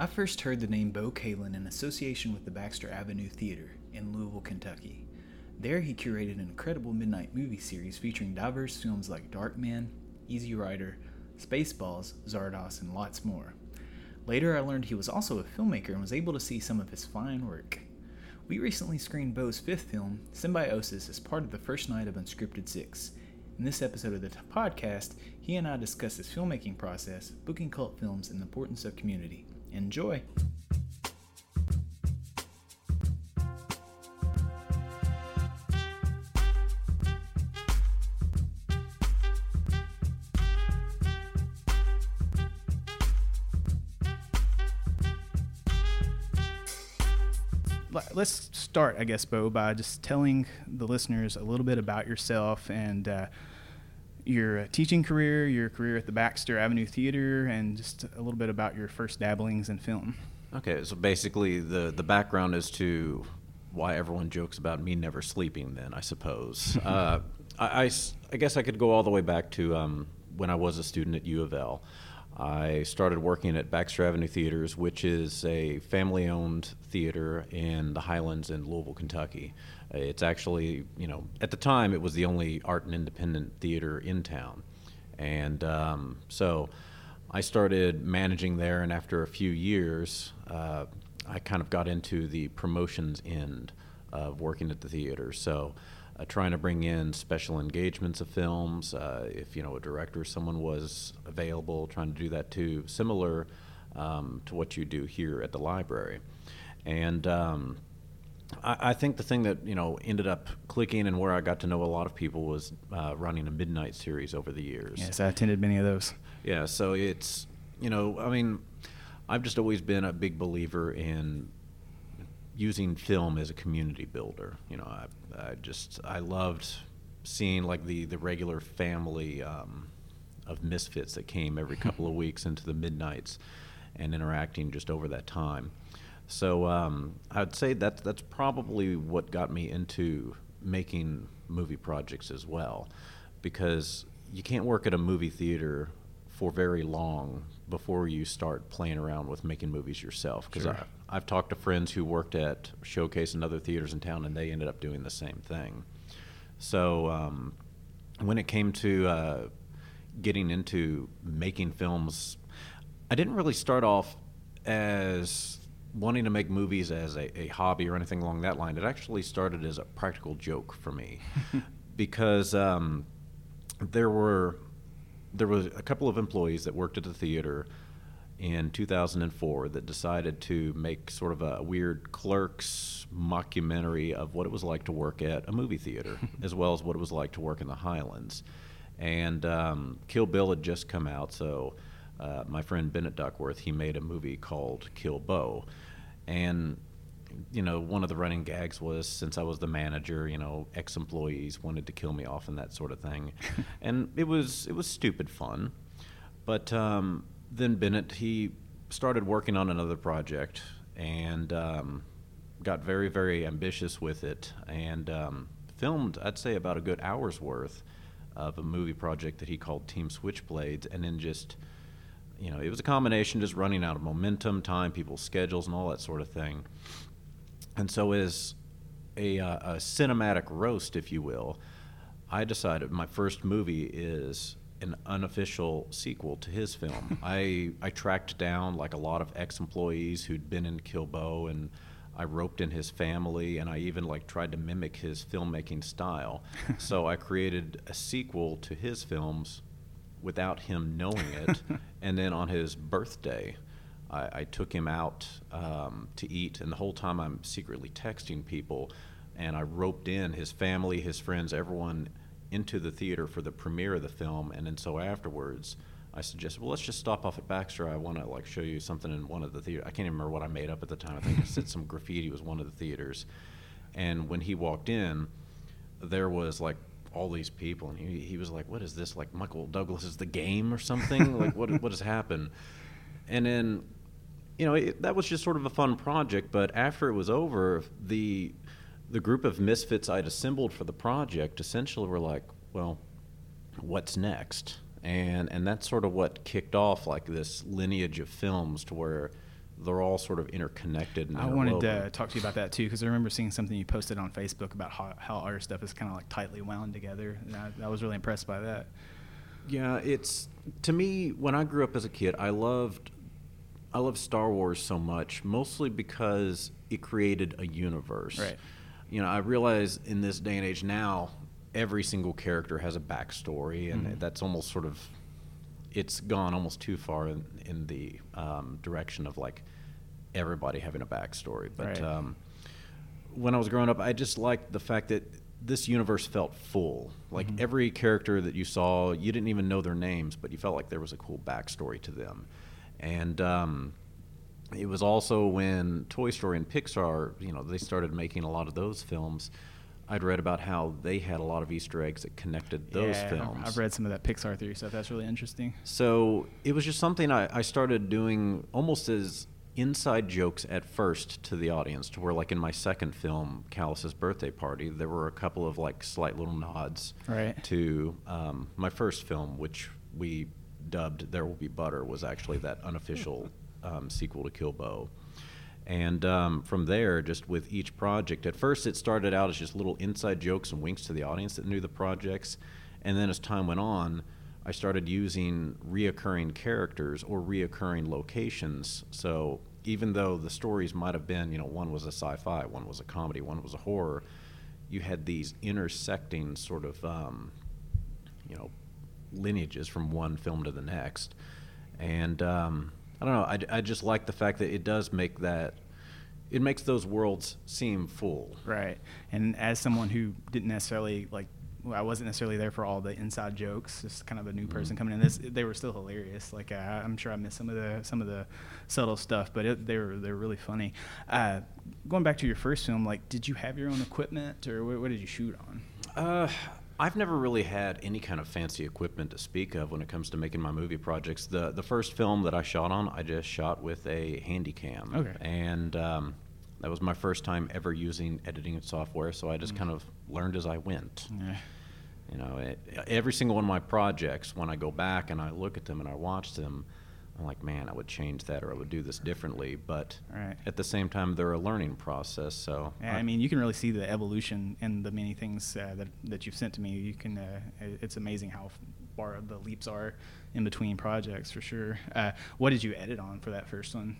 I first heard the name Beau Kaelin in association with the Baxter Avenue Theater in Louisville, Kentucky. There, he curated an incredible midnight movie series featuring diverse films like Darkman, Easy Rider, Spaceballs, Zardoz, and lots more. Later, I learned he was also a filmmaker and was able to see some of his fine work. We recently screened Beau's fifth film, Symbiosis, as part of the first night of Unscripted 6. In this episode of the podcast, he and I discuss his filmmaking process, booking cult films, and the importance of community. Enjoy! Let's start, I guess, Beau, by just telling the listeners a little bit about yourself and uh, your teaching career, your career at the Baxter Avenue Theater, and just a little bit about your first dabblings in film. Okay, so basically, the the background as to why everyone jokes about me never sleeping. Then I suppose uh, I, I, I, guess I could go all the way back to um, when I was a student at U of L. I started working at Baxter Avenue Theaters, which is a family owned theater in the Highlands in Louisville, Kentucky. It's actually, you know, at the time it was the only art and independent theater in town. And um, so I started managing there, and after a few years, uh, I kind of got into the promotions end of working at the theater. So uh, trying to bring in special engagements of films. Uh, if you know a director, someone was available, trying to do that too, similar um, to what you do here at the library. And um, I, I, think the thing that you know ended up clicking and where I got to know a lot of people was uh, running a midnight series over the years. Yes, I attended many of those. Yeah, so it's you know, I mean, I've just always been a big believer in using film as a community builder. You know, I, I just I loved seeing like the the regular family um, of misfits that came every couple of weeks into the midnights and interacting just over that time. So um, I'd say that that's probably what got me into making movie projects as well, because you can't work at a movie theater for very long before you start playing around with making movies yourself. Because sure. I've talked to friends who worked at Showcase and other theaters in town, and they ended up doing the same thing. So um, when it came to uh, getting into making films, I didn't really start off as wanting to make movies as a, a hobby or anything along that line. It actually started as a practical joke for me because um, there were there was a couple of employees that worked at the theater in 2004 that decided to make sort of a weird clerks mockumentary of what it was like to work at a movie theater, as well as what it was like to work in the Highlands. And um, Kill Bill had just come out, so uh, my friend Bennett Duckworth he made a movie called Kill Beau. and you know, one of the running gags was since I was the manager, you know, ex employees wanted to kill me off and that sort of thing, and it was it was stupid fun, but um, then Bennett he started working on another project and um, got very very ambitious with it and um, filmed I'd say about a good hour's worth of a movie project that he called Team Switchblades, and then just you know, it was a combination just running out of momentum, time, people's schedules, and all that sort of thing. And so, as a, uh, a cinematic roast, if you will, I decided my first movie is an unofficial sequel to his film. I I tracked down like a lot of ex-employees who'd been in Kill Beau and I roped in his family and I even like tried to mimic his filmmaking style. so I created a sequel to his films without him knowing it. and then on his birthday, I, I took him out um, to eat, and the whole time I'm secretly texting people, and I roped in his family, his friends, everyone into the theater for the premiere of the film, and then so afterwards. I suggested, well, let's just stop off at Baxter. I want to like show you something in one of the theaters. I can't even remember what I made up at the time. I think I said some graffiti was one of the theaters. And when he walked in, there was like all these people, and he, he was like, "What is this? Like Michael Douglas is the game or something? like what what has happened?" And then you know, it, that was just sort of a fun project. But after it was over, the the group of misfits I'd assembled for the project essentially were like, well, what's next? And and that's sort of what kicked off like this lineage of films to where they're all sort of interconnected. And I wanted to talk to you about that too because I remember seeing something you posted on Facebook about how, how our stuff is kind of like tightly wound together, and I, I was really impressed by that. Yeah, it's to me when I grew up as a kid, I loved I loved Star Wars so much, mostly because it created a universe. Right. You know, I realize in this day and age now, every single character has a backstory, and Mhm. that's almost sort of it's gone almost too far in, in the um, direction of like everybody having a backstory. But Right. um, when I was growing up, I just liked the fact that this universe felt full. Like Mhm. every character that you saw, you didn't even know their names, but you felt like there was a cool backstory to them. And um, it was also when Toy Story and Pixar, you know, they started making a lot of those films. I'd read about how they had a lot of Easter eggs that connected those Yeah, films. I've read some of that Pixar theory stuff. That's really interesting. So it was just something I, I started doing almost as inside jokes at first to the audience, to where, like, in my second film, Callus's Birthday Party, there were a couple of, like, slight little nods Right. to um, my first film, which we dubbed There Will Be Butter, was actually that unofficial um, sequel to Kill Beau. And um, from there, just with each project, at first it started out as just little inside jokes and winks to the audience that knew the projects. And then as time went on, I started using reoccurring characters or reoccurring locations. So even though the stories might have been, you know, one was a sci fi, one was a comedy, one was a horror, you had these intersecting sort of, um, you know, lineages from one film to the next. And um, I don't know, I, I just like the fact that it does make that, it makes those worlds seem full. Right. And as someone who didn't necessarily like, I wasn't necessarily there for all the inside jokes. Just kind of a new person Mhm. coming in. This they were still hilarious. Like uh, I'm sure I missed some of the some of the subtle stuff, but it, they were they were really funny. Uh, going back to your first film, like, did you have your own equipment, or what, what did you shoot on? Uh, I've never really had any kind of fancy equipment to speak of when it comes to making my movie projects. The the first film that I shot on, I just shot with a Handycam. Okay. And um, that was my first time ever using editing software, so I just Mm. kind of learned as I went. Yeah. You know, it, every single one of my projects, when I go back and I look at them and I watch them, I'm like, man, I would change that or I would do this differently. But Right. at the same time, they're a learning process. So Yeah, I mean, you can really see the evolution in the many things uh, that that you've sent to me. You can, uh, it's amazing how far the leaps are in between projects for sure. Uh, what did you edit on for that first one?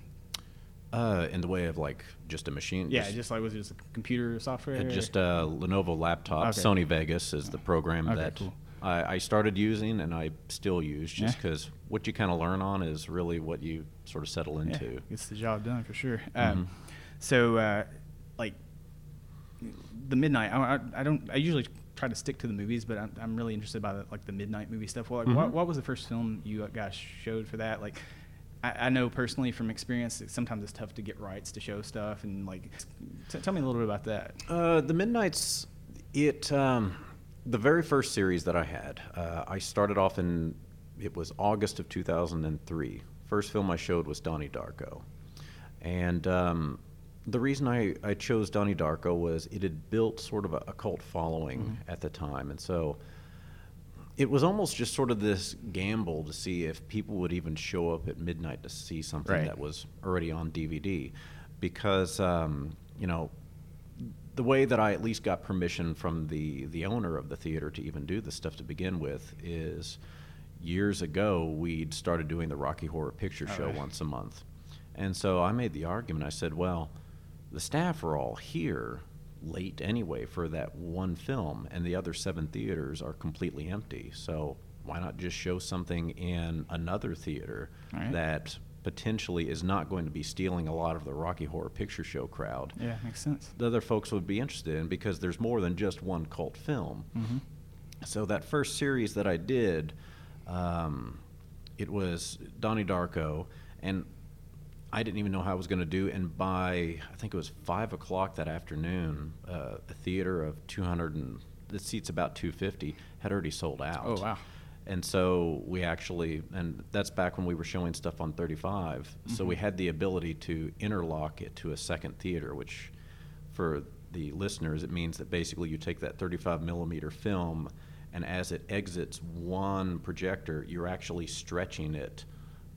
Uh, in the way of like just a machine. Yeah, just like was it just a computer software? Uh, Just a Lenovo laptop. Okay. Sony Vegas is the program Okay, that cool. I, I started using and I still use just Yeah. because what you kind of learn on is really what you sort of settle Yeah, into. gets the job done for sure. Um, so, uh, like the midnight, I, I, I don't. I usually try to stick to the movies, but I'm, I'm really interested by the, like the midnight movie stuff. Well, like, what, Mhm. what was the first film you guys showed for that? Like, I, I know personally from experience, that sometimes it's tough to get rights to show stuff, and like, t- tell me a little bit about that. Uh, the Midnight's, it, um, the very first series that I had, uh, I started off in, it was August of 2003. First film I showed was Donnie Darko. And um, the reason I, I chose Donnie Darko was it had built sort of a, a cult following Mhm. at the time. And so it was almost just sort of this gamble to see if people would even show up at midnight to see something Right. that was already on DVD. Because, um, you know, the way that I at least got permission from the the owner of the theater to even do this stuff to begin with is years ago we'd started doing the Rocky Horror Picture Oh, Show right. once a month. And so I made the argument. I said, "Well, the staff are all here late anyway for that one film and the other seven theaters are completely empty. So why not just show something in another theater right. that potentially is not going to be stealing a lot of the Rocky Horror Picture Show crowd?" Yeah, makes sense. the other folks would be interested in because there's more than just one cult film. Mm-hmm. So that first series that I did, um, it was Donnie Darko, and I didn't even know how I was going to do. And by I think it was five o'clock that afternoon, uh, a theater of 200 and the seats about 250 had already sold out. Oh wow. And so we actually, and that's back when we were showing stuff on 35. So we Mhm. had the ability to interlock it to a second theater, which for the listeners, it means that basically you take that 35 millimeter film, and as it exits one projector, you're actually stretching it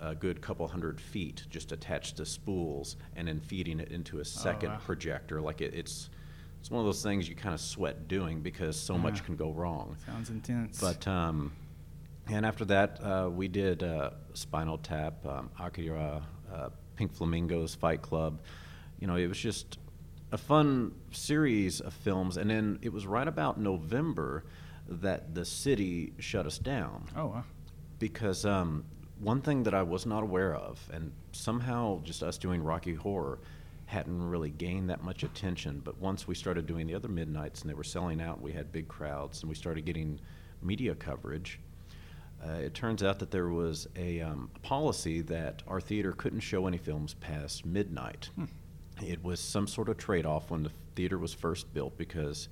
a good couple hundred feet just attached to spools and then feeding it into a second wow. projector. Like it, it's it's one of those things you kind of sweat doing because so much can go wrong. Sounds intense. But um, and after that, uh, we did uh, Spinal Tap, um, Akira, uh, Pink Flamingos, Fight Club. You know, it was just a fun series of films. And then it was right about November that the city shut us down oh wow. because um, one thing that I was not aware of, and somehow just us doing Rocky Horror hadn't really gained that much attention. But once we started doing the other midnights and they were selling out, we had big crowds, and we started getting media coverage. Uh, it turns out that there was a um, policy that our theater couldn't show any films past midnight. It was some sort of trade off when the theater was first built because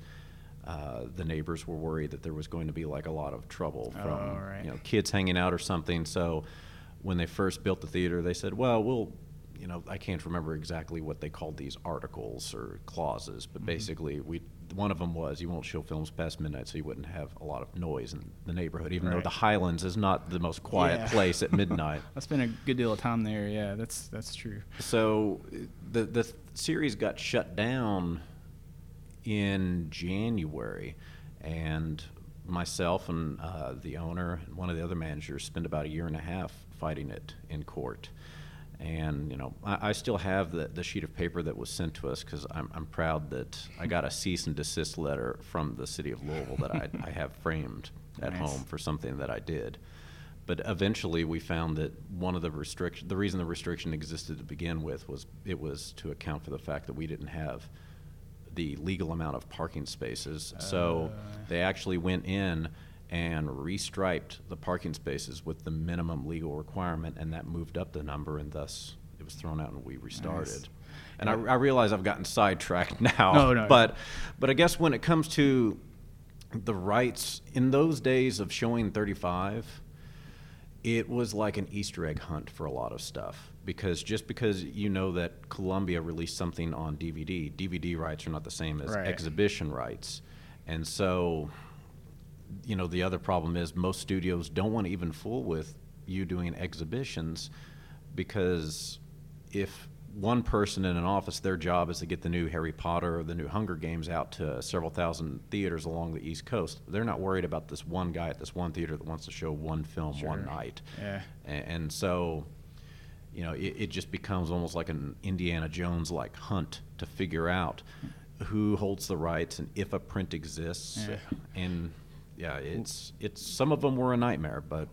uh, the neighbors were worried that there was going to be like a lot of trouble from Oh, right. you know kids hanging out or something. So when they first built the theater, they said, "Well, we'll." You know, I can't remember exactly what they called these articles or clauses, but basically, we one of them was you won't show films past midnight, so you wouldn't have a lot of noise in the neighborhood. Even though the Highlands is not the most quiet Yeah. place at midnight. I spent a good deal of time there. Yeah, that's that's true. So the the series got shut down in January, and myself and uh, the owner and one of the other managers spent about a year and a half fighting it in court. And you know, I, I still have the, the sheet of paper that was sent to us because I'm, I'm proud that I got a cease and desist letter from the city of Louisville that I, I have framed at Nice. home for something that I did. But eventually, we found that one of the restriction, the reason the restriction existed to begin with, was it was to account for the fact that we didn't have the legal amount of parking spaces. so Uh. they actually went in and restriped the parking spaces with the minimum legal requirement, and that moved up the number, and thus it was thrown out, and we restarted. And I, I realize I've gotten sidetracked now, No, no. but but I guess when it comes to the rights in those days of showing 35 it was like an easter egg hunt for a lot of stuff because just because you know that columbia released something on dvd dvd rights are not the same as Right. exhibition rights and so you know the other problem is most studios don't want to even fool with you doing exhibitions because if one person in an office their job is to get the new harry potter or the new hunger games out to several thousand theaters along the east coast they're not worried about this one guy at this one theater that wants to show one film one night Yeah. And, so you know it, it just becomes almost like an indiana jones like hunt to figure out who holds the rights and if a print exists Yeah. and yeah it's it's some of them were a nightmare but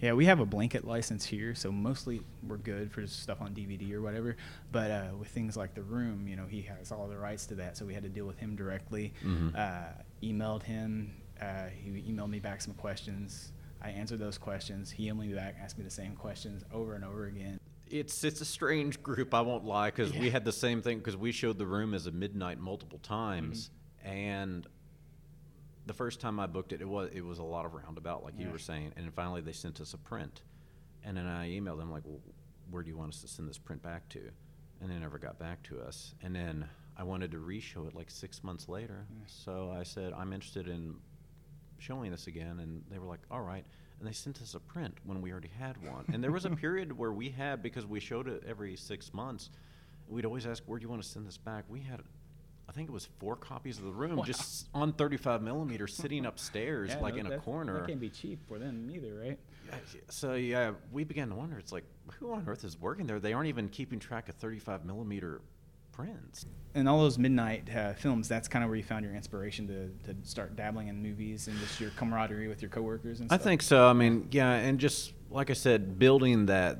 Yeah, we have a blanket license here, so mostly we're good for stuff on DVD or whatever. But uh, with things like The Room, you know, he has all the rights to that, so we had to deal with him directly. Mm-hmm. Uh, emailed him. Uh, he emailed me back some questions. I answered those questions. He emailed me back, asked me the same questions over and over again. It's it's a strange group. I won't lie, because we had the same thing because we showed the room as a midnight multiple times, mm-hmm. and the first time I booked it, it was it was a lot of roundabout, like you were saying, and finally they sent us a print, and then I emailed them like, well, where do you want us to send this print back to? And they never got back to us, and then I wanted to re-show it like six months later, so I said I'm interested in showing this again, and they were like, all right. And they sent us a print when we already had one. And there was a period where we had, because we showed it every six months, we'd always ask, where do you want to send this back? We had, I think it was four copies of the room Wow. just on 35 millimeter sitting upstairs, Yeah, like no, in a corner. That can't be cheap for them either, right? So yeah, we began to wonder. It's like, who on earth is working there? They aren't even keeping track of 35 millimeter prints. And all those midnight uh, films, that's kind of where you found your inspiration to, to start dabbling in movies and just your camaraderie with your coworkers and stuff. I think so. I mean, yeah, and just like I said, building that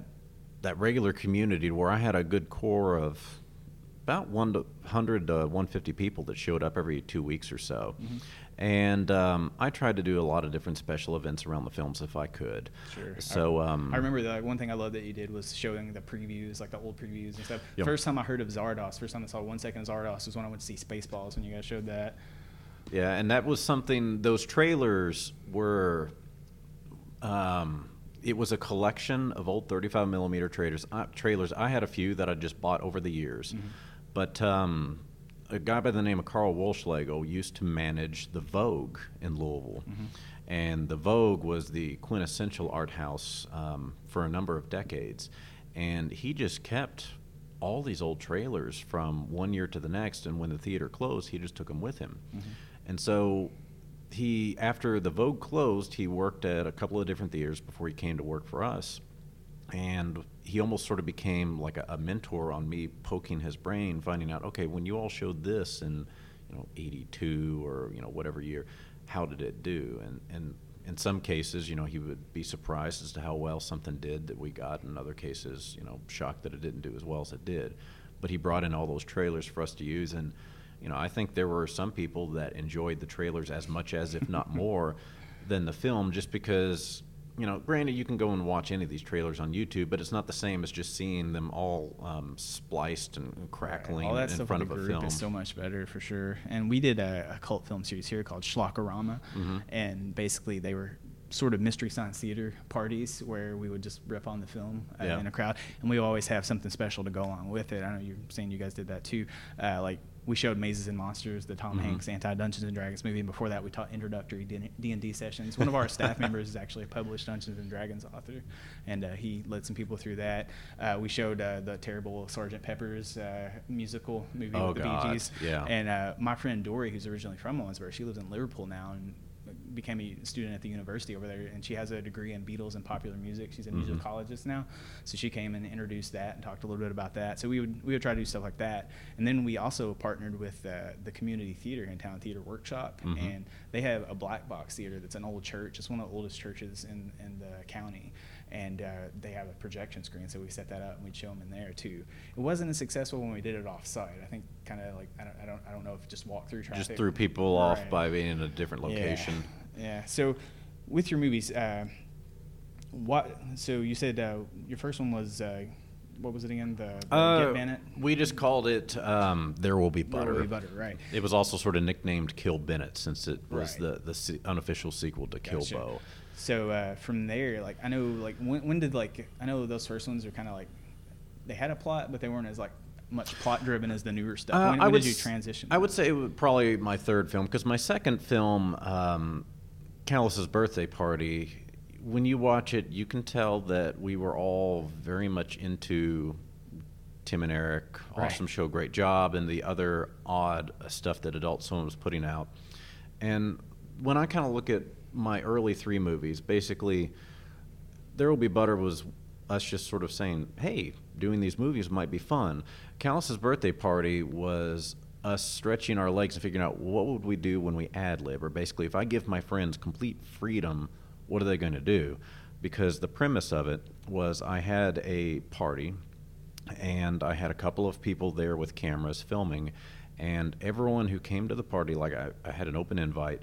that regular community where I had a good core of about hundred to one fifty people that showed up every two weeks or so, Mm-hmm. And um, I tried to do a lot of different special events around the films if I could. Sure. So I, um, I remember the one thing I loved that you did was showing the previews, like the old previews and stuff. Yep. First time I heard of Zardoz, first time I saw one second of Zardoz was when I went to see Spaceballs when you guys showed that. Yeah, and that was something. Those trailers were. Um, it was a collection of old 35 millimeter trailers. Uh, trailers. I had a few that I just bought over the years, but um, a guy by the name of Carl Wolschlegel used to manage the Vogue in Louisville. Mm-hmm. And the Vogue was the quintessential art house um, for a number of decades. And he just kept all these old trailers from one year to the next. And when the theater closed, he just took them with him. Mm-hmm. And so he, after the Vogue closed, he worked at a couple of different theaters before he came to work for us. And he almost sort of became like a, a mentor on me, poking his brain, finding out, okay, when you all showed this in, you know, '82 or you know whatever year, how did it do? And and in some cases, you know, he would be surprised as to how well something did that we got. In other cases, you know, shocked that it didn't do as well as it did. But he brought in all those trailers for us to use, and you know, I think there were some people that enjoyed the trailers as much as, if not more, than the film, just because. You know, granted, you can go and watch any of these trailers on YouTube, but it's not the same as just seeing them all um, spliced and crackling All that in front of a group film. is so much better for sure. And we did a, a cult film series here called Schlockorama, Mm-hmm. and basically they were sort of mystery science theater parties where we would just rip on the film uh, Yeah. in a crowd, and we always have something special to go along with it. I know you're saying you guys did that too. Uh, like we showed Mazes and Monsters, the Tom Mhm. Hanks anti Dungeons and Dragons movie, and before that we taught introductory D and D sessions. One of our staff members is actually a published Dungeons and Dragons author, and uh, he led some people through that. Uh, we showed uh, the terrible Sergeant Pepper's uh, musical movie Oh, with the God, Bee Gees. yeah. And uh, my friend Dory, who's originally from Owensboro, she lives in Liverpool now and became a student at the university over there. And she has a degree in Beatles and popular music. She's a Mhm. musicologist now, so she came and introduced that and talked a little bit about that. So we would we would try to do stuff like that. And then we also partnered with uh, the community theater in town, Theater Workshop, Mhm. and they have a black box theater that's an old church. It's one of the oldest churches in in the county. And uh, they have a projection screen, so we set that up and we'd show them in there too. It wasn't as successful when we did it off site. I think kind of like I don't, I don't I don't know if just walk through traffic Just threw people off by being in a different location. Yeah. yeah. So, with your movies, uh, what? So you said uh, your first one was uh, what was it again? The, the Uh, Get Bennett. we just called it um, "There Will Be There Butter." Will Be Butter, right. It was also sort of nicknamed "Kill Bennett" since it was Right. the the unofficial sequel to Gotcha. Kill Beau. So uh, from there, like I know, like when, when did like I know those first ones are kind of like they had a plot, but they weren't as like much plot driven as the newer stuff. Uh, when I when would did you transition? I would say it was probably my third film because my second film, um, Callus's birthday party. When you watch it, you can tell that we were all very much into Tim and Eric. Right. Awesome show, great job, and the other odd stuff that Adult Swim was putting out. And when I kind of look at my early three movies, basically, There Will Be Butter was us just sort of saying, hey, doing these movies might be fun. Callus's birthday party was us stretching our legs and figuring out what would we do when we ad lib, or basically, if I give my friends complete freedom, what are they going to do? Because the premise of it was I had a party and I had a couple of people there with cameras filming, and everyone who came to the party, like I, I had an open invite.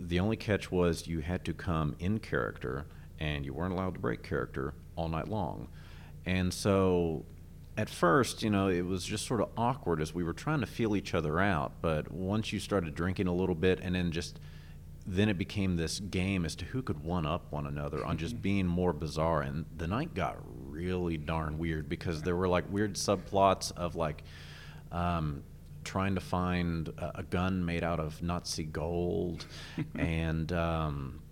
The only catch was you had to come in character, and you weren't allowed to break character all night long. And so, at first, you know, it was just sort of awkward as we were trying to feel each other out. But once you started drinking a little bit, and then just then it became this game as to who could one up one another on just being more bizarre. And the night got really darn weird because there were like weird subplots of like um, trying to find a, a gun made out of Nazi gold, and um,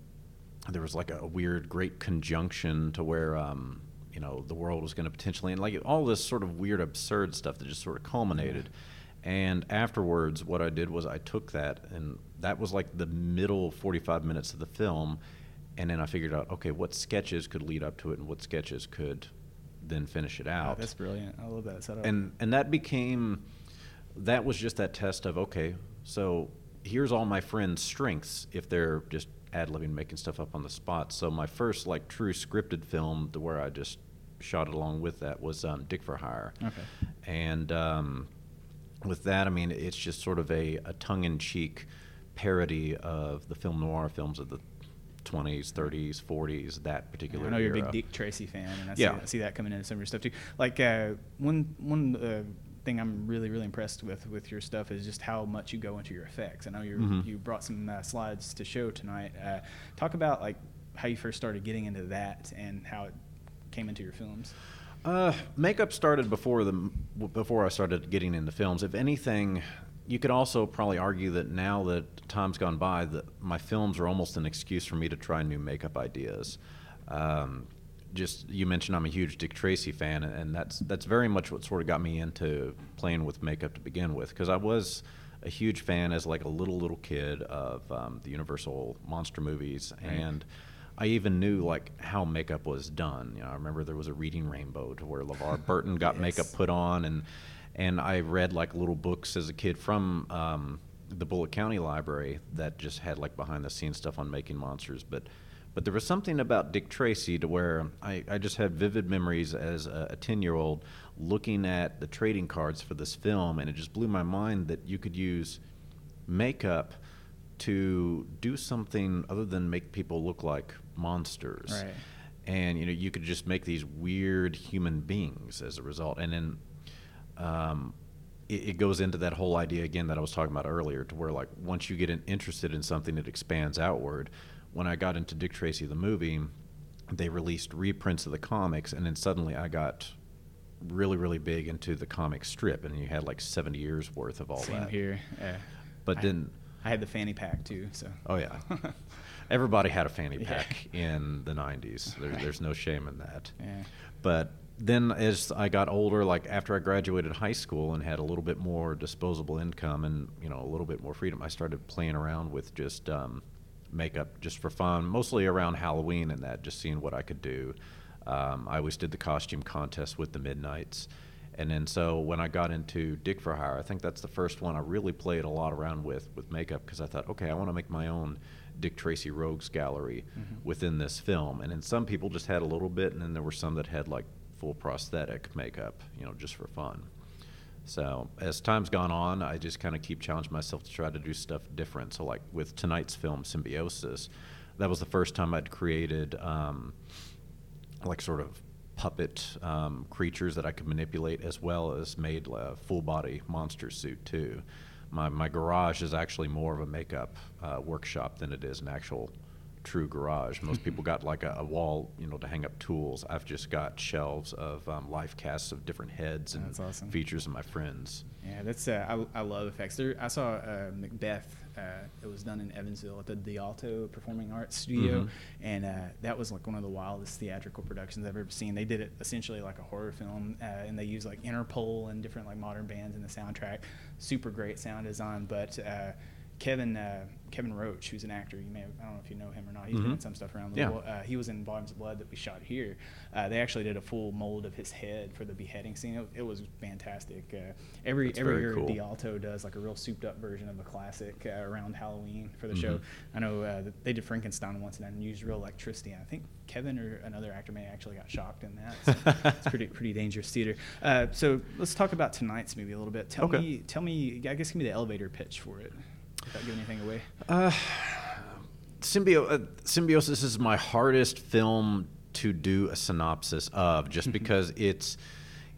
there was like a weird great conjunction to where. Um, you know the world was going to potentially and like all this sort of weird absurd stuff that just sort of culminated and afterwards, what I did was I took that, and that was like the middle 45 minutes of the film. And then I figured out, okay, what sketches could lead up to it, and what sketches could then finish it Oh, out. that's brilliant. I love that setup. and and that became, that was just that test of okay, so here's all my friends' strengths if they're just ad libbing, making stuff up on the spot. So my first like true scripted film, to where I just shot it along with that, was um, Dick for Hire. Okay. And um, with that, I mean, it's just sort of a, a tongue in cheek parody of the film noir films of the 20s, 30s, 40s, that particular I know you're a big Dick Tracy fan, and I Yeah. see, I see that coming into some of your stuff too. Like uh, one one uh, thing I'm really really impressed with with your stuff is just how much you go into your effects. I know you Mhm. you brought some uh, slides to show tonight. Uh, talk about like how you first started getting into that and how it came into your films. Uh, makeup started before the before I started getting into films. If anything, you could also probably argue that now that time's gone by, that my films are almost an excuse for me to try new makeup ideas. Um, just you mentioned I'm a huge Dick Tracy fan, and that's that's very much what sort of got me into playing with makeup to begin with, because I was a huge fan as like a little little kid of um, the Universal monster movies, right. and I even knew like how makeup was done. You know, I remember there was a Reading Rainbow to where LeVar Burton got yes. makeup put on, and and I read like little books as a kid from um, the Bullitt County Library that just had like behind the scenes stuff on making monsters, but. But there was something about Dick Tracy to where I, I just had vivid memories as a 10 year old looking at the trading cards for this film, and it just blew my mind that you could use makeup to do something other than make people look like monsters. Right. And you know, you could just make these weird human beings as a result. And then um, it, it, goes into that whole idea again that I was talking about earlier, to where like once you get in, interested in something, it expands outward. When I got into Dick Tracy the movie, they released reprints of the comics, and then suddenly I got really, really big into the comic strip, and you had like 70 years worth of all Same that. here. Yeah. But I, then I had the fanny pack too. So. Oh yeah. Everybody had a fanny pack yeah. in the 90s. There, there's no shame in that. Yeah. But then as I got older, like after I graduated high school and had a little bit more disposable income and you know a little bit more freedom, I started playing around with just um, makeup just for fun, mostly around Halloween and that, just seeing what I could do. Um, I always did the costume contest with the Midnights. And then so when I got into Dick for Hire, I think that's the first one I really played a lot around with with makeup because I thought, okay, I want to make my own Dick Tracy Rogues Gallery mm-hmm. within this film. And then some people just had a little bit, and then there were some that had like full prosthetic makeup, you know, just for fun. So as time's gone on, I just kind of keep challenging myself to try to do stuff different. So like with tonight's film, Symbiosis, that was the first time I'd created um, like sort of puppet um, creatures that I could manipulate, as well as made a full body monster suit too. My my garage is actually more of a makeup uh, workshop than it is an actual true garage. Most people got like a, a, wall, you know, to hang up tools. I've just got shelves of um, life casts of different heads and awesome. features of my friends. Yeah, that's uh, I, I love effects. There, I saw uh, Macbeth. Uh, it was done in Evansville at the D'Alto Performing Arts Studio, mm-hmm. and uh, that was like one of the wildest theatrical productions I've ever seen. They did it essentially like a horror film, uh, and they used like Interpol and different like modern bands in the soundtrack. Super great sound design, but uh, Kevin uh, Kevin Roach, who's an actor, you may have, I don't know if you know him or not. He's mm-hmm. been in some stuff around the yeah. world. Uh, he was in Volumes of Blood that we shot here. Uh, they actually did a full mold of his head for the beheading scene. It, it was fantastic. Uh, every That's every year, cool. D'Alto does like a real souped up version of a classic uh, around Halloween for the mm-hmm. show. I know uh, they did Frankenstein once and used real electricity. I think Kevin or another actor may actually got shocked in that. So it's pretty pretty dangerous theater. Uh, so let's talk about tonight's movie a little bit. Tell okay. me tell me I guess give me the elevator pitch for it without giving anything away? Uh, Symbio- uh, Symbiosis is my hardest film to do a synopsis of, just mm-hmm. because it's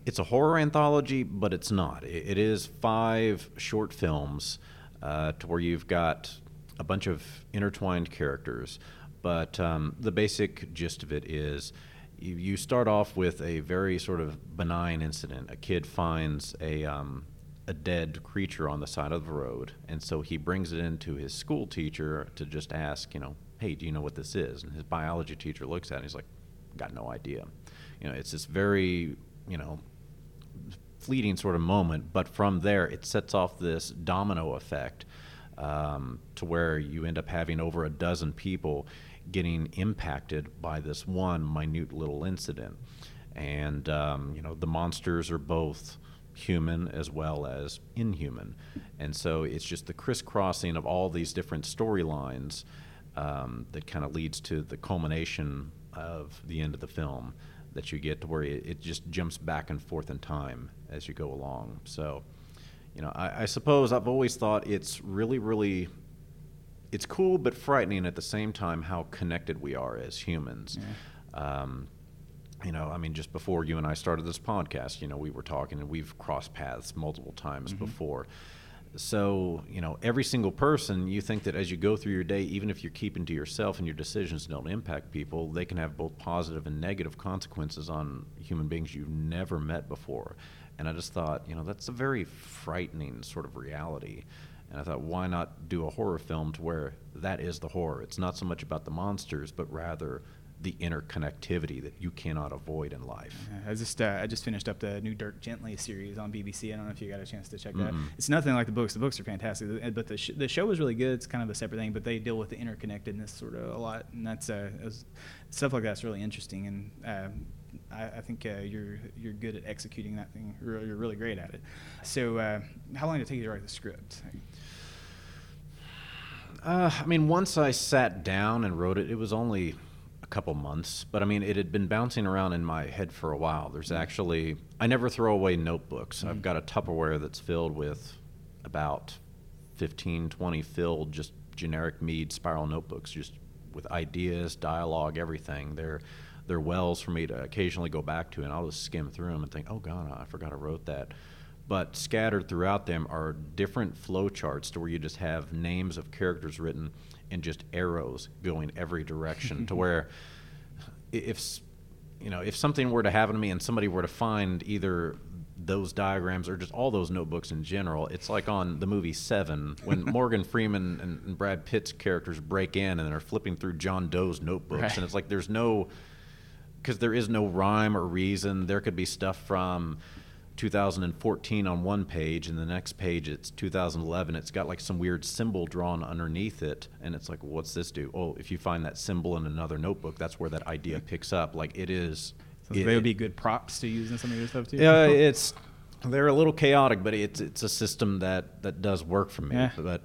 it's a horror anthology, but it's not. it, it is five short films uh, to where you've got a bunch of intertwined characters, but um, the basic gist of it is you, you start off with a very sort of benign incident. A kid finds a um, a dead creature on the side of the road, and so he brings it into his school teacher to just ask, you know, hey, do you know what this is? And his biology teacher looks at it and he's like, got no idea. You know, it's this very, you know, fleeting sort of moment, but from there it sets off this domino effect um, to where you end up having over a dozen people getting impacted by this one minute little incident. And, um, you know, the monsters are both human as well as inhuman. And so it's just the crisscrossing of all these different storylines um, that kind of leads to the culmination of the end of the film that you get to where it, it, just jumps back and forth in time as you go along. So, you know, I, I suppose I've always thought it's really, really. It's cool but frightening at the same time how connected we are as humans. Yeah. Um, you know, I mean, just before you and I started this podcast, you know, we were talking and we've crossed paths multiple times mm-hmm. before. So, you know, every single person, you think that as you go through your day, even if you're keeping to yourself and your decisions don't impact people, they can have both positive and negative consequences on human beings you've never met before. And I just thought, you know, that's a very frightening sort of reality. And I thought, why not do a horror film to where that is the horror? It's not so much about the monsters, but rather the interconnectivity that you cannot avoid in life. I just uh, I just finished up the new Dirk Gently series on BBC. I don't know if you got a chance to check that. Mm-hmm. It's nothing like the books. The books are fantastic, but the sh- the show was really good. It's kind of a separate thing, but they deal with the interconnectedness sort of a lot, and that's uh, was, stuff like that's really interesting. And uh, I, I, think uh, you're you're good at executing that thing. You're, you're really great at it. So, uh, how long did it take you to write the script? Uh, I mean, once I sat down and wrote it, it was only couple months, but I mean, it had been bouncing around in my head for a while. There's mm-hmm. actually, I never throw away notebooks. Mm-hmm. I've got a Tupperware that's filled with about 15, 20 filled just generic Mead spiral notebooks, just with ideas, dialogue, everything. They're they're wells for me to occasionally go back to, and I'll just skim through them and think, oh God, I forgot I wrote that. But scattered throughout them are different flow charts to where you just have names of characters written and just arrows going every direction to mm-hmm. where if you know if something were to happen to me and somebody were to find either those diagrams or just all those notebooks in general. It's like on the movie Seven when Morgan Freeman and, and, Brad Pitt's characters break in and they're flipping through John Doe's notebooks, right. and it's like there's no because there is no rhyme or reason. There could be stuff from 2014 on one page, and the next page it's 2011. It's got like some weird symbol drawn underneath it, and it's like, what's this do? Oh, if you find that symbol in another notebook, that's where that idea picks up. Like it is. So it, they would be good props to use in some of your stuff too. Yeah, it's they're a little chaotic, but it's it's a system that that does work for me. Yeah. But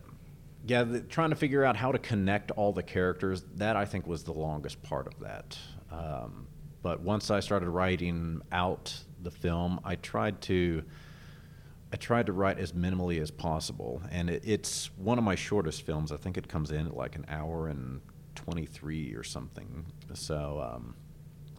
yeah, the, trying to figure out how to connect all the characters that I think was the longest part of that. Um, but once I started writing out the film, I tried to I tried to write as minimally as possible, and it, it's one of my shortest films. I think it comes in at like an hour and 23 or something. So um,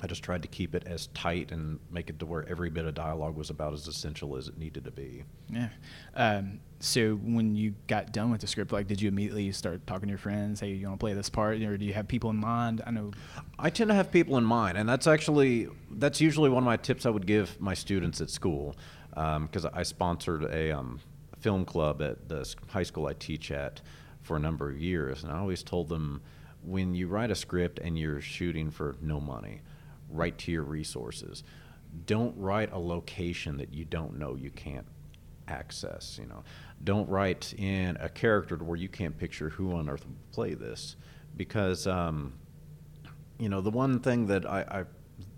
I just tried to keep it as tight and make it to where every bit of dialogue was about as essential as it needed to be. Yeah. Um, so when you got done with the script, like, did you immediately start talking to your friends? Hey, you want to play this part, or do you have people in mind? I know. I tend to have people in mind, and that's actually that's usually one of my tips I would give my students at school, because um, I sponsored a um, film club at the high school I teach at for a number of years, and I always told them when you write a script and you're shooting for no money write to your resources. Don't write a location that you don't know you can't access. You know, don't write in a character to where you can't picture who on earth will play this, because um, you know the one thing that I, I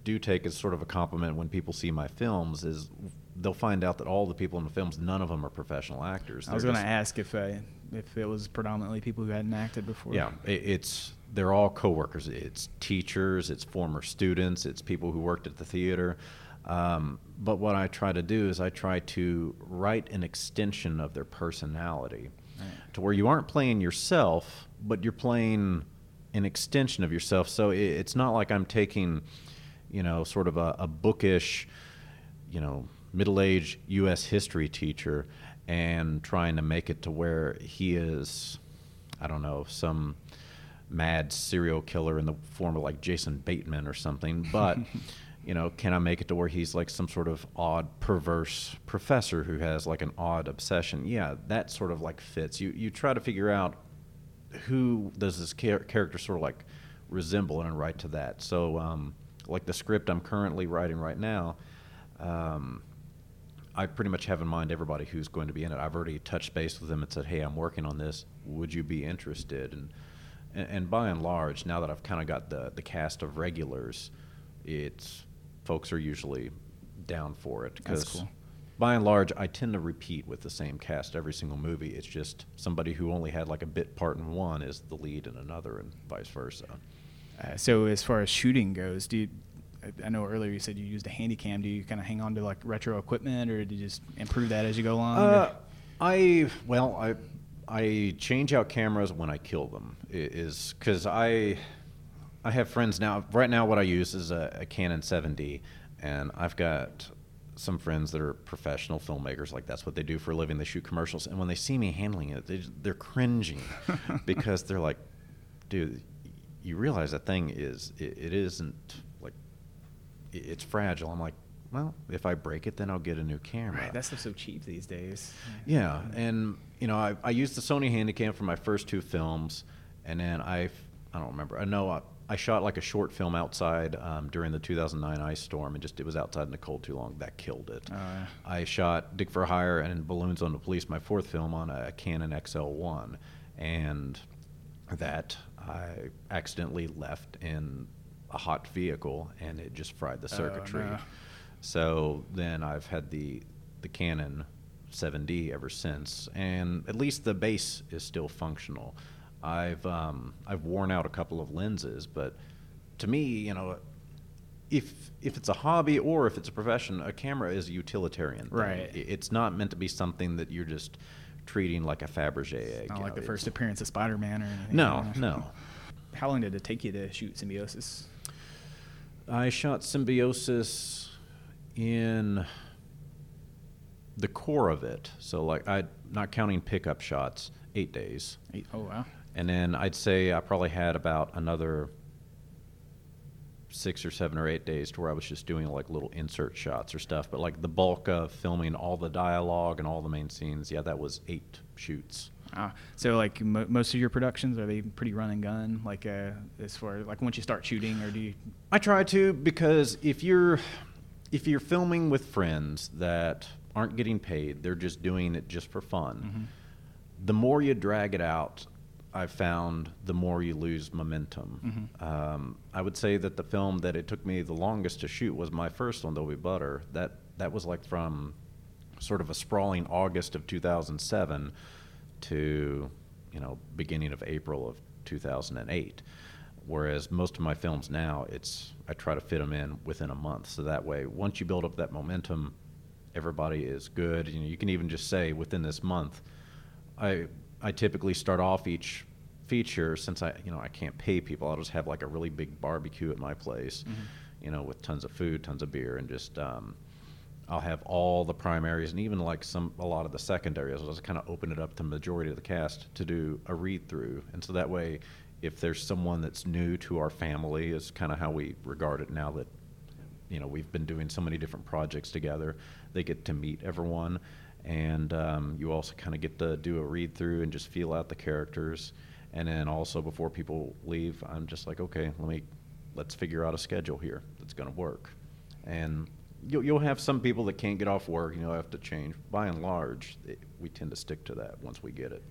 do take as sort of a compliment when people see my films is they'll find out that all the people in the films, none of them are professional actors. I was going to ask if uh, if it was predominantly people who hadn't acted before. Yeah, it's they're all coworkers. It's teachers, it's former students, it's people who worked at the theater. Um, but what I try to do is I try to write an extension of their personality right. to where you aren't playing yourself, but you're playing an extension of yourself. So it, it's not like I'm taking, you know, sort of a, a bookish, you know, middle aged U.S. history teacher and trying to make it to where he is, I don't know, some mad serial killer in the form of like Jason Bateman or something, but. you know, can I make it to where he's like some sort of odd, perverse professor who has like an odd obsession? Yeah, that sort of like fits. You you try to figure out who does this char- character sort of like resemble and write to that. So, um, like the script I'm currently writing right now, um, I pretty much have in mind everybody who's going to be in it. I've already touched base with them and said, "Hey, I'm working on this. Would you be interested?" And and, and by and large, now that I've kind of got the the cast of regulars, it's folks are usually down for it because cool. by and large, I tend to repeat with the same cast every single movie. It's just somebody who only had like a bit part in one is the lead in another, and vice versa. Uh, so, as far as shooting goes, do you, I know earlier you said you used a handy cam. Do you kind of hang on to like retro equipment, or do you just improve that as you go along? Uh, I well, I I change out cameras when I kill them is because I I have friends now. Right now, what I use is a, a Canon 7D, and I've got some friends that are professional filmmakers, like that's what they do for a living. They shoot commercials, and when they see me handling it, they, they're cringing because they're like, "Dude, you realize that thing is it, it isn't like it, it's fragile." I'm like, "Well, if I break it, then I'll get a new camera." Right, that stuff's so cheap these days. Yeah, and you know, I, I used the Sony Handycam for my first two films, and then I, I don't remember. I know I, I shot like a short film outside um, during the 2009 ice storm, and just it was outside in the cold too long. That killed it. Yeah. I shot Dick for Hire and Balloons on the Police, my fourth film, on a Canon XL1, and that I accidentally left in a hot vehicle, and it just fried the Oh, circuitry. no. So then I've had the the Canon 7D ever since, and at least the base is still functional. I've um, I've worn out a couple of lenses, but to me, you know, if if it's a hobby or if it's a profession, a camera is a utilitarian. Thing. Right. It's not meant to be something that you're just treating like a Fabergé egg. Not like know, the first appearance of Spider-Man or anything. No, no. How long did it take you to shoot Symbiosis? I shot Symbiosis in the core of it. So like I not counting pickup shots, 8 days. Eight- Oh wow. And then I'd say I probably had about another 6 or 7 or 8 days to where I was just doing like little insert shots or stuff, but like the bulk of filming all the dialogue and all the main scenes, yeah, that was 8 shoots. Ah, so like mo- most of your productions are they pretty run and gun? Like uh, as far like once you start shooting, or do you? I try to because if you're if you're filming with friends that aren't getting paid, they're just doing it just for fun. The more you drag it out, I've found the more you lose momentum. Um, I would say that the film that it took me the longest to shoot was my first one, Dolby Butter. That that was like from sort of a sprawling August of 2007 to you know beginning of April of 2008. Whereas most of my films now, it's I try to fit them in within a month, so that way once you build up that momentum, everybody is good. You know, you can even just say within this month, I I typically start off each feature since I you know I can't pay people. I'll just have like a really big barbecue at my place, you know, with tons of food, tons of beer, and just um, I'll have all the primaries and even like some a lot of the secondaries. I'll just kind of open it up to the majority of the cast to do a read through, and so that way, if there's someone that's new to our family, is kind of how we regard it now that you know we've been doing so many different projects together. They get to meet everyone, and um, you also kind of get to do a read through and just feel out the characters. And then also before people leave, I'm just like, okay, let me let's figure out a schedule here that's going to work. And you'll, you'll have some people that can't get off work, and you know, have to change. By and large, it, we tend to stick to that once we get it.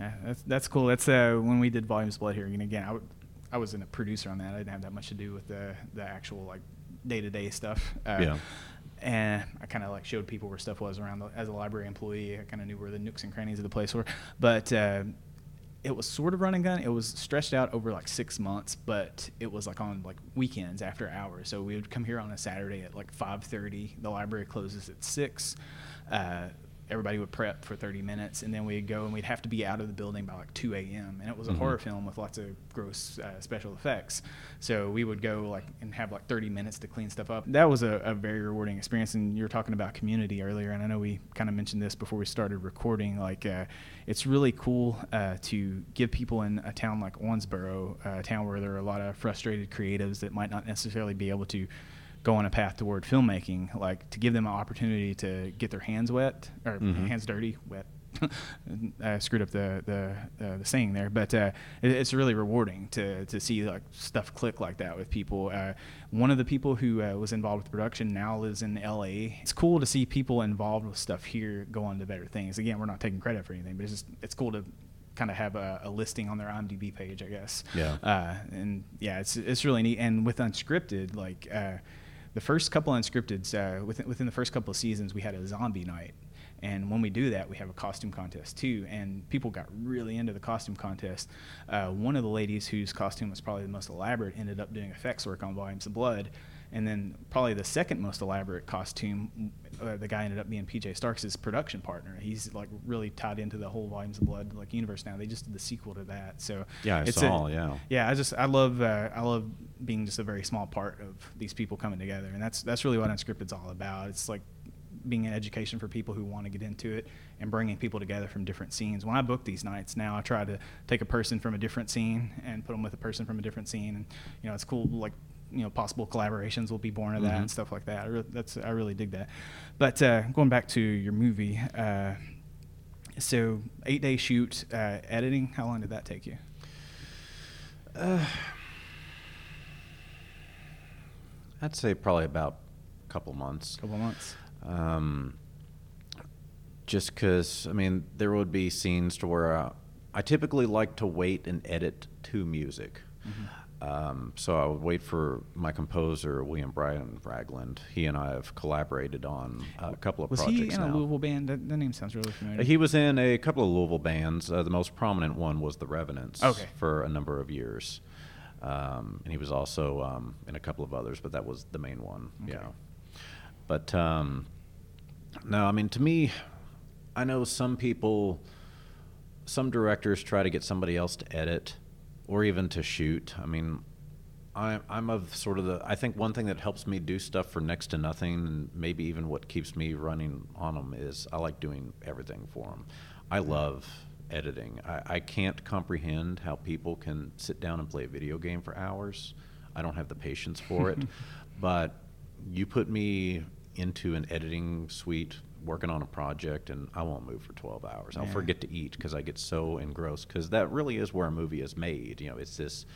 Yeah, that's that's cool. That's uh, when we did Volumes Blood here. And again, I, I wasn't a producer on that. I didn't have that much to do with the the actual like day to day stuff. Uh, Yeah. And I kind of like showed people where stuff was around the, as a library employee. I kind of knew where the nooks and crannies of the place were, but. Uh, it was sort of run and gun. It was stretched out over like six months, but it was like on like weekends after hours. So we would come here on a Saturday at like 5:30. The library closes at six. Uh, everybody would prep for 30 minutes, and then we'd go and we'd have to be out of the building by like 2 a.m. And it was a Mhm. horror film with lots of gross uh, special effects. So we would go like and have like 30 minutes to clean stuff up. That was a, a very rewarding experience. And you were talking about community earlier, and I know we kind of mentioned this before we started recording. Like, uh, it's really cool uh, to give people in a town like Owensboro, uh, a town where there are a lot of frustrated creatives that might not necessarily be able to go on a path toward filmmaking, like to give them an opportunity to get their hands wet or Mhm. hands dirty, wet. I screwed up the the, uh, the saying there, but uh, it, it's really rewarding to to see like stuff click like that with people. Uh, one of the people who uh, was involved with the production now lives in L.A. It's cool to see people involved with stuff here go on to better things. Again, we're not taking credit for anything, but it's just it's cool to kind of have a, a listing on their IMDb page, I guess. Yeah. Uh, and yeah, it's it's really neat. And with unscripted, like uh, the first couple unscripteds, uh, within within the first couple of seasons, we had a zombie night. And when we do that, we have a costume contest too. And people got really into the costume contest. Uh, one of the ladies whose costume was probably the most elaborate ended up doing effects work on Volumes of Blood. And then probably the second most elaborate costume, uh, the guy ended up being PJ Starks' production partner. He's like really tied into the whole Volumes of Blood like universe now. They just did the sequel to that, so Yeah, I it's saw, A, yeah. yeah. I just I love uh, I love being just a very small part of these people coming together, and that's that's really what Unscripted's all about. It's like being an education for people who want to get into it and bringing people together from different scenes. When I book these nights now, I try to take a person from a different scene and put them with a person from a different scene, and you know it's cool. Like you know, possible collaborations will be born of that Mhm. and stuff like that. I that's I really dig that. But uh, going back to your movie, uh, so eight day shoot, uh, editing. How long did that take you? Uh, I'd say probably about a couple months. A couple months. Um, just because, I mean, there would be scenes to where uh, I typically like to wait and edit to music. Mm-hmm. Um, so I would wait for my composer, William Brian Ragland. He and I have collaborated on a couple of Was projects he in a. Louisville band? That, that name sounds really familiar. He was in a couple of Louisville bands. Uh, the most prominent one was the Revenants Okay. for a number of years. Um, and he was also um, in a couple of others, but that was the main one. Okay. Yeah. But um, no, I mean, to me, I know some people, some directors try to get somebody else to edit or even to shoot. I mean, I, I'm of sort of the. I think one thing that helps me do stuff for next to nothing, and maybe even what keeps me running on them, is I like doing everything for them. I love editing. I, I can't comprehend how people can sit down and play a video game for hours. I don't have the patience for it. but you put me into an editing suite working on a project and I won't move for 12 hours. I'll Yeah. forget to eat because I get so engrossed because that really is where a movie is made. You know, it's this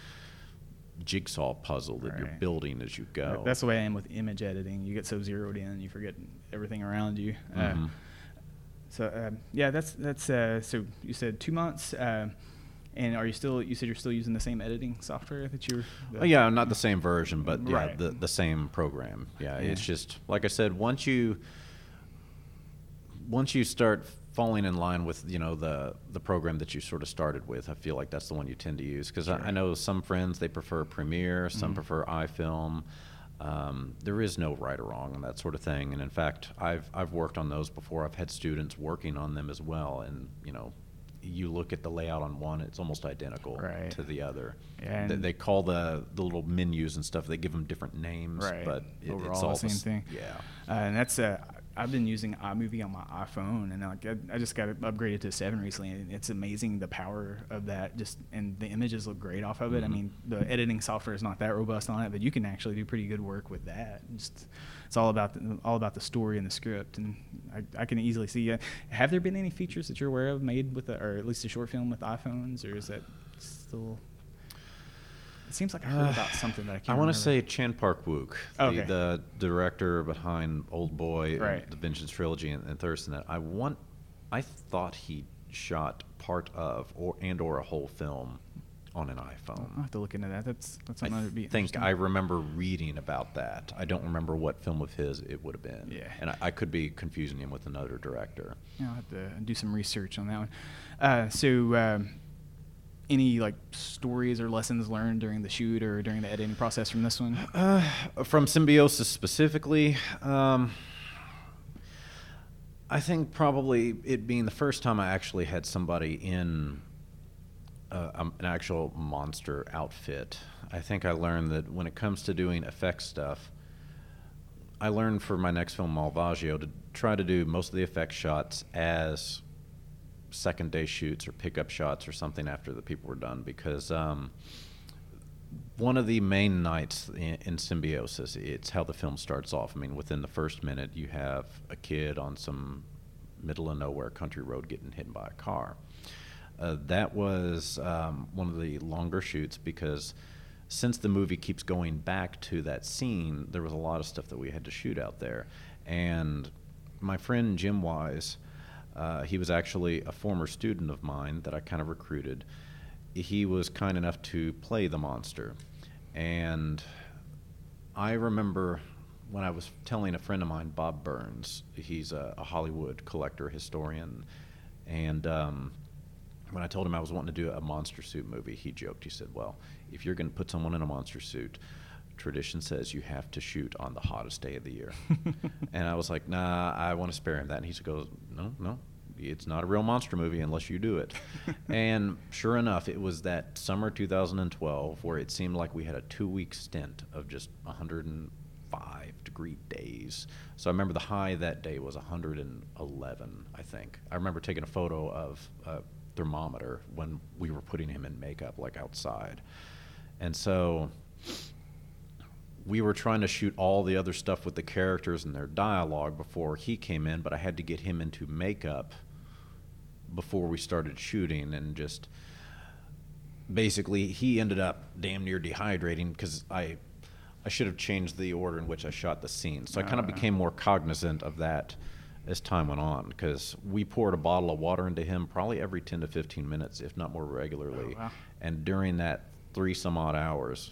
jigsaw puzzle that you're building as you go. That's the way I am with image editing. You get so zeroed in, you forget everything around you. Uh, Mhm. so uh, yeah, that's that's. Uh, so you said two months, uh, and are you still? You said you're still using the same editing software that you're. Oh, yeah, not the same version, but yeah, Right. the the same program. Yeah, Yeah. it's just like I said. Once you once you start falling in line with you know the the program that you sort of started with, I feel like that's the one you tend to use because I, I know some friends they prefer Premiere, some Mhm. prefer iFilm. Um, there is no right or wrong and that sort of thing. And in fact, I've I've worked on those before. I've had students working on them as well, and you know. You look at the layout on one; it's almost identical Right. to the other. Yeah, They- they call the the little menus and stuff. They give them different names, Right. but it, Overall, it's all the same thing. Yeah. Uh, and that's uh, I've been using iMovie on my iPhone, and like I, I just got it upgraded to seven recently, and it's amazing the power of that. Just and the images look great off of it. I Mhm. mean, the editing software is not that robust on it, but you can actually do pretty good work with that. Just it's all about the, all about the story and the script, and I, I can easily see. Uh, have there been any features that you're aware of made with, the, or at least a short film with iPhones, or is that still? It seems like I heard about something that I can't. I want to say Chan Park Wook, Okay. the, the director behind Old Boy, and Right. the Vengeance trilogy, and, and Thurston. That I want. I thought he shot part of or and or a whole film on an iPhone. I'll have to look into that. That's that's I something that'd think. I remember reading about that. I don't remember what film of his it would have been. Yeah. And I, I could be confusing him with another director. Yeah, I'll have to do some research on that one. Uh, so, um, any like stories or lessons learned during the shoot or during the editing process from this one? Uh, from Symbiosis specifically, um, I think probably it being the first time I actually had somebody in uh, um, an actual monster outfit. I think I learned that when it comes to doing effects stuff, I learned for my next film, Malvagio, to try to do most of the effect shots as second day shoots or pickup shots or something after the people were done because um, one of the main nights in, in Symbiosis, it's how the film starts off. I mean, within the first minute, you have a kid on some middle of nowhere country road getting hit by a car. Uh, that was um, one of the longer shoots because since the movie keeps going back to that scene, there was a lot of stuff that we had to shoot out there. And my friend Jim Wise, uh, he was actually a former student of mine that I kind of recruited. He was kind enough to play the monster. And I remember when I was telling a friend of mine, Bob Burns, he's a, a Hollywood collector, historian, and um, when I told him I was wanting to do a monster suit movie, he joked. He said, "Well, if you're going to put someone in a monster suit, tradition says you have to shoot on the hottest day of the year. and I was like, nah, I want to spare him that. And he goes, no, no, it's not a real monster movie unless you do it. and sure enough, it was that summer 2012 where it seemed like we had a two week stint of just 105 degree days. So I remember the high that day was 111, I think. I remember taking a photo of a thermometer when we were putting him in makeup, like outside. And so we were trying to shoot all the other stuff with the characters and their dialogue before he came in, but I had to get him into makeup before we started shooting and just basically he ended up damn near dehydrating because I I should have changed the order in which I shot the scene. So I kind of Uh. became more cognizant of that as time went on because we poured a bottle of water into him probably every 10 to 15 minutes, if not more regularly. Oh, wow. And during that three some odd hours,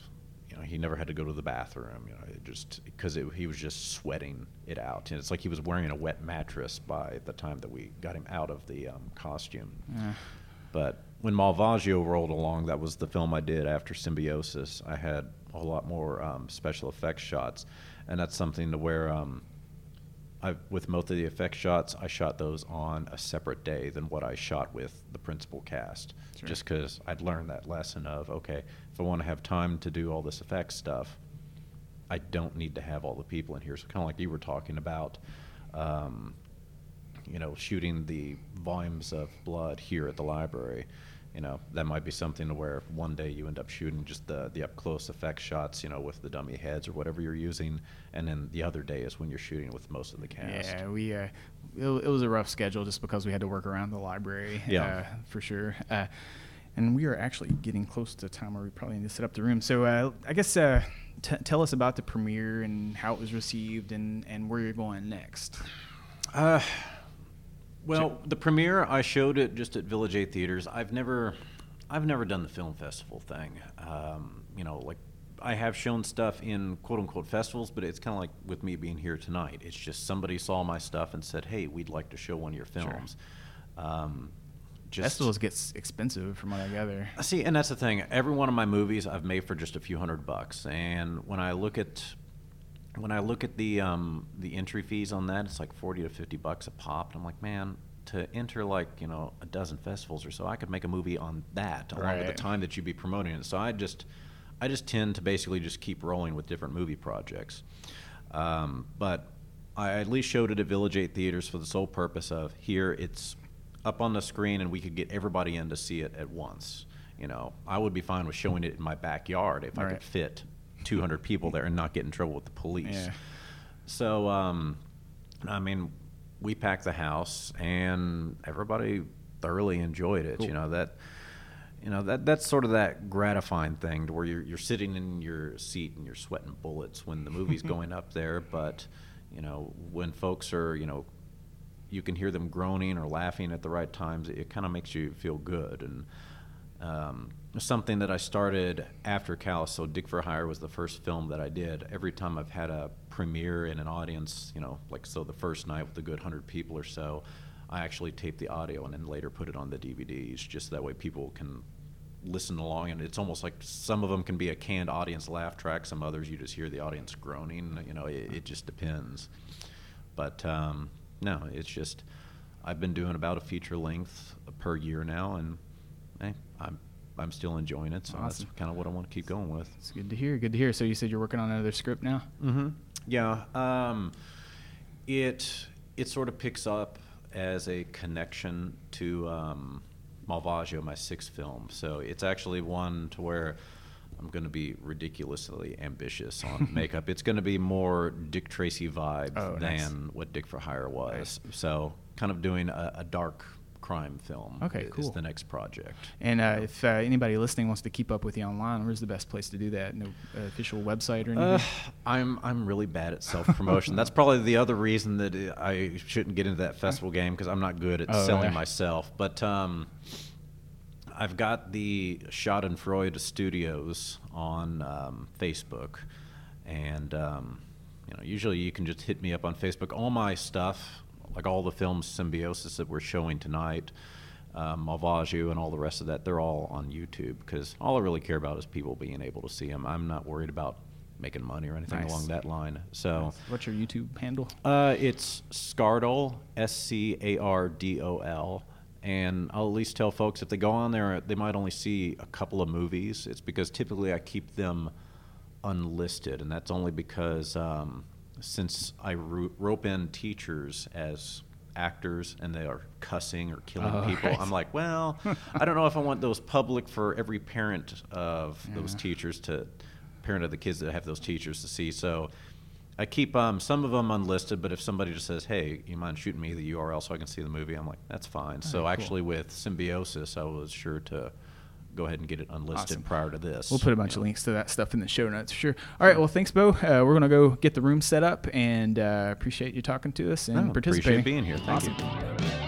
know, he never had to go to the bathroom. You know, it just because he was just sweating it out, and it's like he was wearing a wet mattress by the time that we got him out of the um, costume. Yeah. But when Malvagio rolled along, that was the film I did after Symbiosis. I had a lot more um, special effects shots, and that's something to where um, I, with most of the effect shots, I shot those on a separate day than what I shot with the principal cast, Sure. just because I'd learned that lesson of okay, if I want to have time to do all this effects stuff, I don't need to have all the people in here. So kind of like you were talking about. Um, you know, shooting the volumes of blood here at the library, you know, that might be something to where one day you end up shooting just the, the up close effect shots, you know, with the dummy heads or whatever you're using, and then the other day is when you're shooting with most of the cast. Yeah, we uh, it, it was a rough schedule just because we had to work around the library. Yeah. uh, for sure. Uh, and we are actually getting close to time where we probably need to set up the room. So uh, I guess uh, t- tell us about the premiere and how it was received and, and where you're going next. Uh, well, the premiere I showed it just at Village Eight theaters. I've never, I've never done the film festival thing. Um, you know, like I have shown stuff in quote unquote festivals, but it's kind of like with me being here tonight. It's just somebody saw my stuff and said, "Hey, we'd like to show one of your Sure. films." Um, just Festivals gets expensive from what I gather. See, and that's the thing. Every one of my movies I've made for just a few hundred bucks, and when I look at when I look at the um, the entry fees on that, it's like forty to fifty bucks a pop. And I'm like, man, to enter like you know a dozen festivals or so, I could make a movie on that along with the time that you'd be promoting it. So I just I just tend to basically just keep rolling with different movie projects. Um, but I at least showed it at Village Eight theaters for the sole purpose of here it's up on the screen and we could get everybody in to see it at once. You know, I would be fine with showing it in my backyard if I could fit 200 people there and not get in trouble with the police. Yeah. So, um, I mean, we packed the house and everybody thoroughly enjoyed it. You know that. You know that that's sort of that gratifying thing to where you're you're sitting in your seat and you're sweating bullets when the movie's going up there, but you know when folks are you know you can hear them groaning or laughing at the right times. It, kind of makes you feel good and um, something that I started after Callus. So Dick for Hire was the first film that I did. Every time I've had a premiere in an audience, you know, like so the first night with a good hundred people or so, I actually tape the audio and then later put it on the DVDs, just that way people can listen along. And it's almost like some of them can be a canned audience laugh track. Some others you just hear the audience groaning. You know, it, it just depends. But um, no, it's just I've been doing about a feature length per year now, and hey, I'm I'm still enjoying it. So Awesome. that's kind of what I want to keep going with. It's good to hear. Good to hear. So you said you're working on another script now? Mm-hmm. Yeah. Um, it it sort of picks up as a connection to um, Malvagio, my sixth film. So it's actually one to where I'm going to be ridiculously ambitious on makeup. It's going to be more Dick Tracy vibe Oh, than nice. what Dick for Hire was. So kind of doing a, a dark crime film. Okay, is cool. the next project. And uh, if uh, anybody listening wants to keep up with you online, where's the best place to do that? No uh, official website or anything? Uh, I'm I'm really bad at self promotion. That's probably the other reason that uh, I shouldn't get into that festival game because I'm not good at Oh, selling myself. But um, I've got the Schadenfreude Studios on um, Facebook, and um, you know usually you can just hit me up on Facebook. All my stuff, like all the films Symbiosis that we're showing tonight. Um, Malvagio and all the rest of that, they're all on YouTube because all I really care about is people being able to see them. I'm not worried about making money or anything Nice. along that line. So What's your YouTube handle? uh, it's Scardol, S C A R D O L. And I'll at least tell folks if they go on there, they might only see a couple of movies. It's because typically I keep them unlisted, and that's only because um, since I ro- rope in teachers as actors and they are cussing or killing Oh, people, right. I'm like, well, I don't know if I want those public for every parent of those teachers to parent of the kids that have those teachers to see. So I keep um, some of them unlisted, but if somebody just says, "Hey, you mind shooting me the URL so I can see the movie?" I'm like, "That's fine." so cool. actually, with Symbiosis, I was sure to go ahead and get it unlisted Awesome. prior to this. We'll put a bunch you of links to that stuff in the show notes for sure. All right. Well, thanks, Beau. Uh, we're gonna go get the room set up, and uh, appreciate you talking to us and No, participating. Appreciate being here. Thank Awesome. you.